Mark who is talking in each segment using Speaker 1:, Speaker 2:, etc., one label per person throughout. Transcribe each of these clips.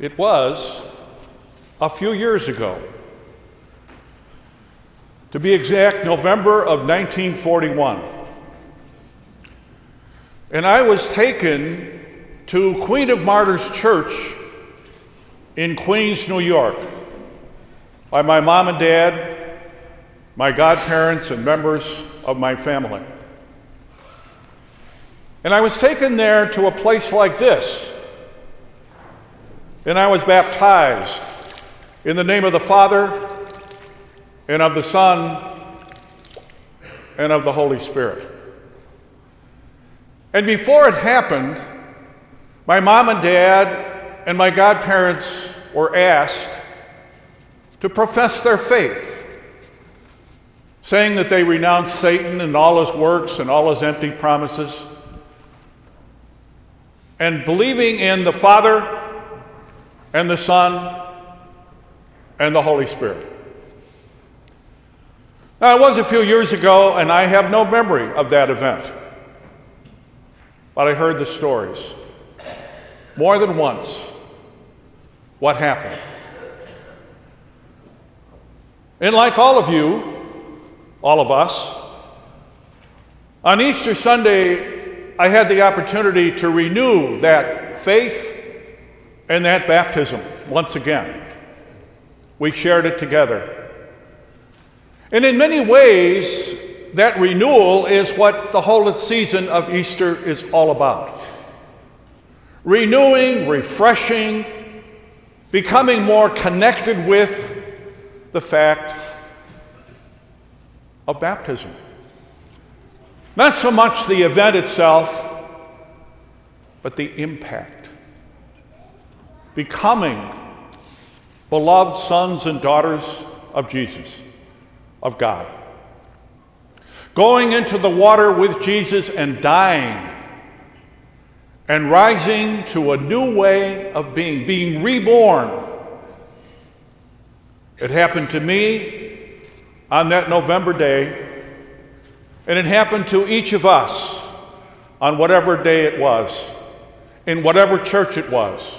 Speaker 1: It was a few years ago. To be exact, November of 1941. And I was taken to Queen of Martyrs Church in Queens, New York, by my mom and dad, my godparents, and members of my family. And I was taken there to a place like this. And I was baptized in the name of the Father, and of the Son, and of the Holy Spirit. And before it happened, my mom and dad and my godparents were asked to profess their faith, saying that they renounced Satan and all his works and all his empty promises, and believing in the Father and the Son and the Holy Spirit. Now, it was a few years ago, and I have no memory of that event. But I heard the stories more than once. What happened? And like all of you, all of us, on Easter Sunday, I had the opportunity to renew that faith and that baptism once again. We shared it together. And in many ways, that renewal is what the whole season of Easter is all about renewing, refreshing, becoming more connected with the fact of baptism. Not so much the event itself, but the impact. Becoming beloved sons and daughters of Jesus, of God. Going into the water with Jesus and dying and rising to a new way of being, being reborn. It happened to me on that November day, and it happened to each of us on whatever day it was, in whatever church it was.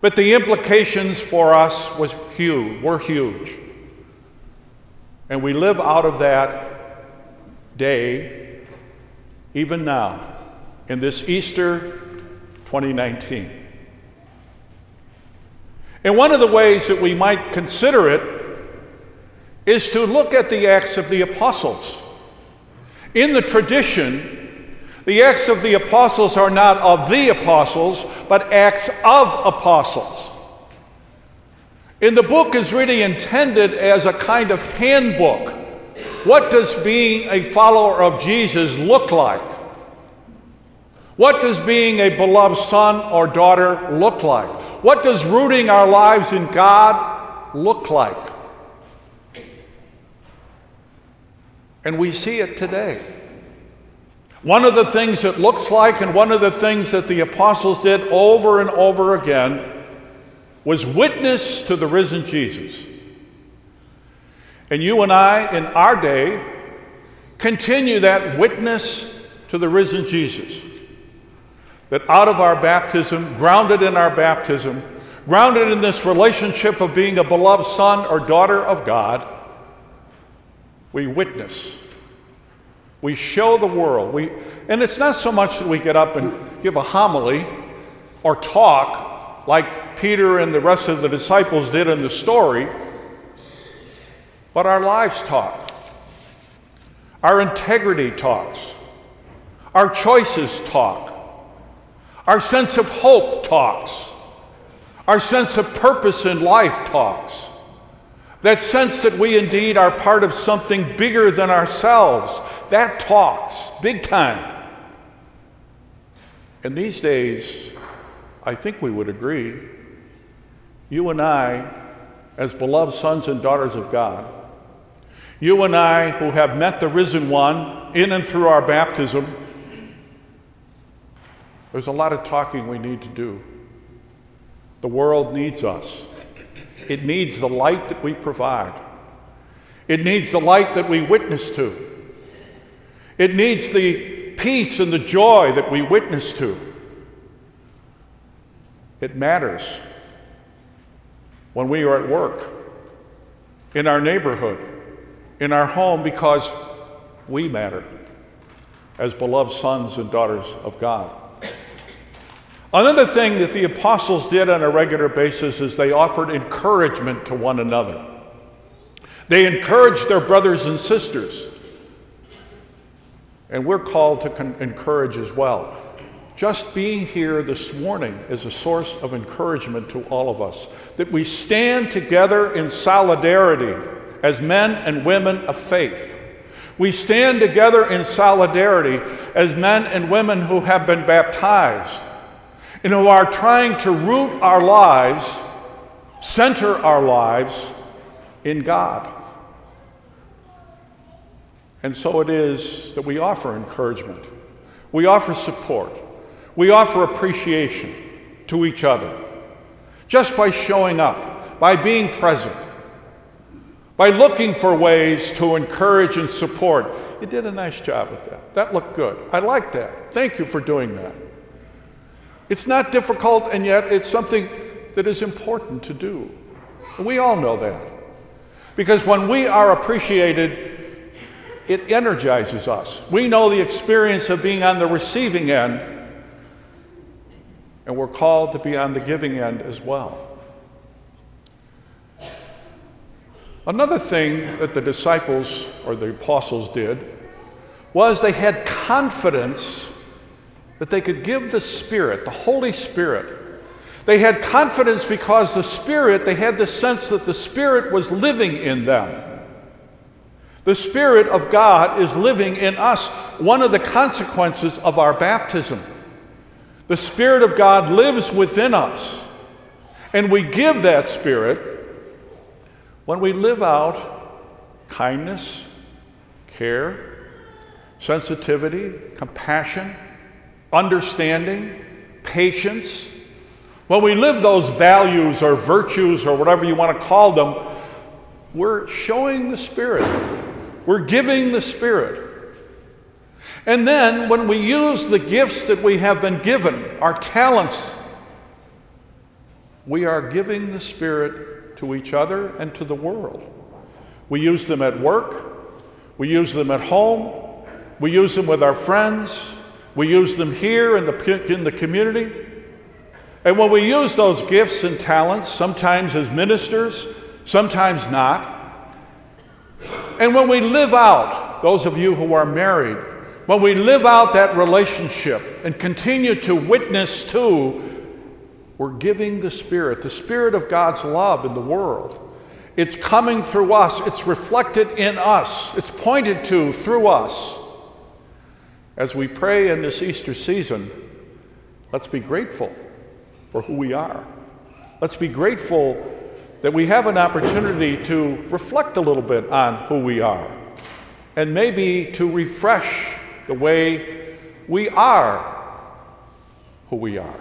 Speaker 1: But the implications for us was huge, were huge. And we live out of that day even now in this Easter 2019. And one of the ways that we might consider it is to look at the Acts of the Apostles. In the tradition, the Acts of the Apostles are not of the apostles, but Acts of apostles. And the book is really intended as a kind of handbook. What does being a follower of Jesus look like? What does being a beloved son or daughter look like? What does rooting our lives in God look like? And we see it today. One of the things it looks like, and one of the things that the apostles did over and over again, was witness to the risen Jesus. And you and I, in our day, continue that witness to the risen Jesus. That out of our baptism, grounded in our baptism, grounded in this relationship of being a beloved son or daughter of God, we witness we show the world. We, and it's not so much that we get up and give a homily or talk like Peter and the rest of the disciples did in the story, but our lives talk. Our integrity talks. Our choices talk. Our sense of hope talks. Our sense of purpose in life talks. That sense that we indeed are part of something bigger than ourselves that talks big time. And these days, I think we would agree, you and I, as beloved sons and daughters of God, you and I who have met the risen one in and through our baptism, there's a lot of talking we need to do. The world needs us. It needs the light that we provide. It needs the light that we witness to. It needs the peace and the joy that we witness to. It matters when we are at work, in our neighborhood, in our home, because we matter as beloved sons and daughters of God. Another thing that the apostles did on a regular basis is they offered encouragement to one another. They encouraged their brothers and sisters. And we're called to con- encourage as well. Just being here this morning is a source of encouragement to all of us that we stand together in solidarity as men and women of faith. We stand together in solidarity as men and women who have been baptized and who are trying to root our lives, center our lives in God. And so it is that we offer encouragement, we offer support, we offer appreciation to each other just by showing up, by being present, by looking for ways to encourage and support. You did a nice job with that. That looked good. I like that. Thank you for doing that. It's not difficult, and yet it's something that is important to do. We all know that. Because when we are appreciated, it energizes us. We know the experience of being on the receiving end, and we're called to be on the giving end as well. Another thing that the disciples or the apostles did was they had confidence that they could give the Spirit, the Holy Spirit. They had confidence because the Spirit, they had the sense that the Spirit was living in them. The Spirit of God is living in us, one of the consequences of our baptism. The Spirit of God lives within us, and we give that Spirit when we live out kindness, care, sensitivity, compassion understanding, patience. When we live those values or virtues or whatever you want to call them, we're showing the Spirit. We're giving the Spirit. And then when we use the gifts that we have been given, our talents, we are giving the Spirit to each other and to the world. We use them at work, we use them at home, we use them with our friends, we use them here in the, in the community. And when we use those gifts and talents, sometimes as ministers, sometimes not, and when we live out, those of you who are married, when we live out that relationship and continue to witness to, we're giving the Spirit, the Spirit of God's love in the world. It's coming through us, it's reflected in us, it's pointed to through us. As we pray in this Easter season, let's be grateful for who we are. Let's be grateful that we have an opportunity to reflect a little bit on who we are and maybe to refresh the way we are who we are.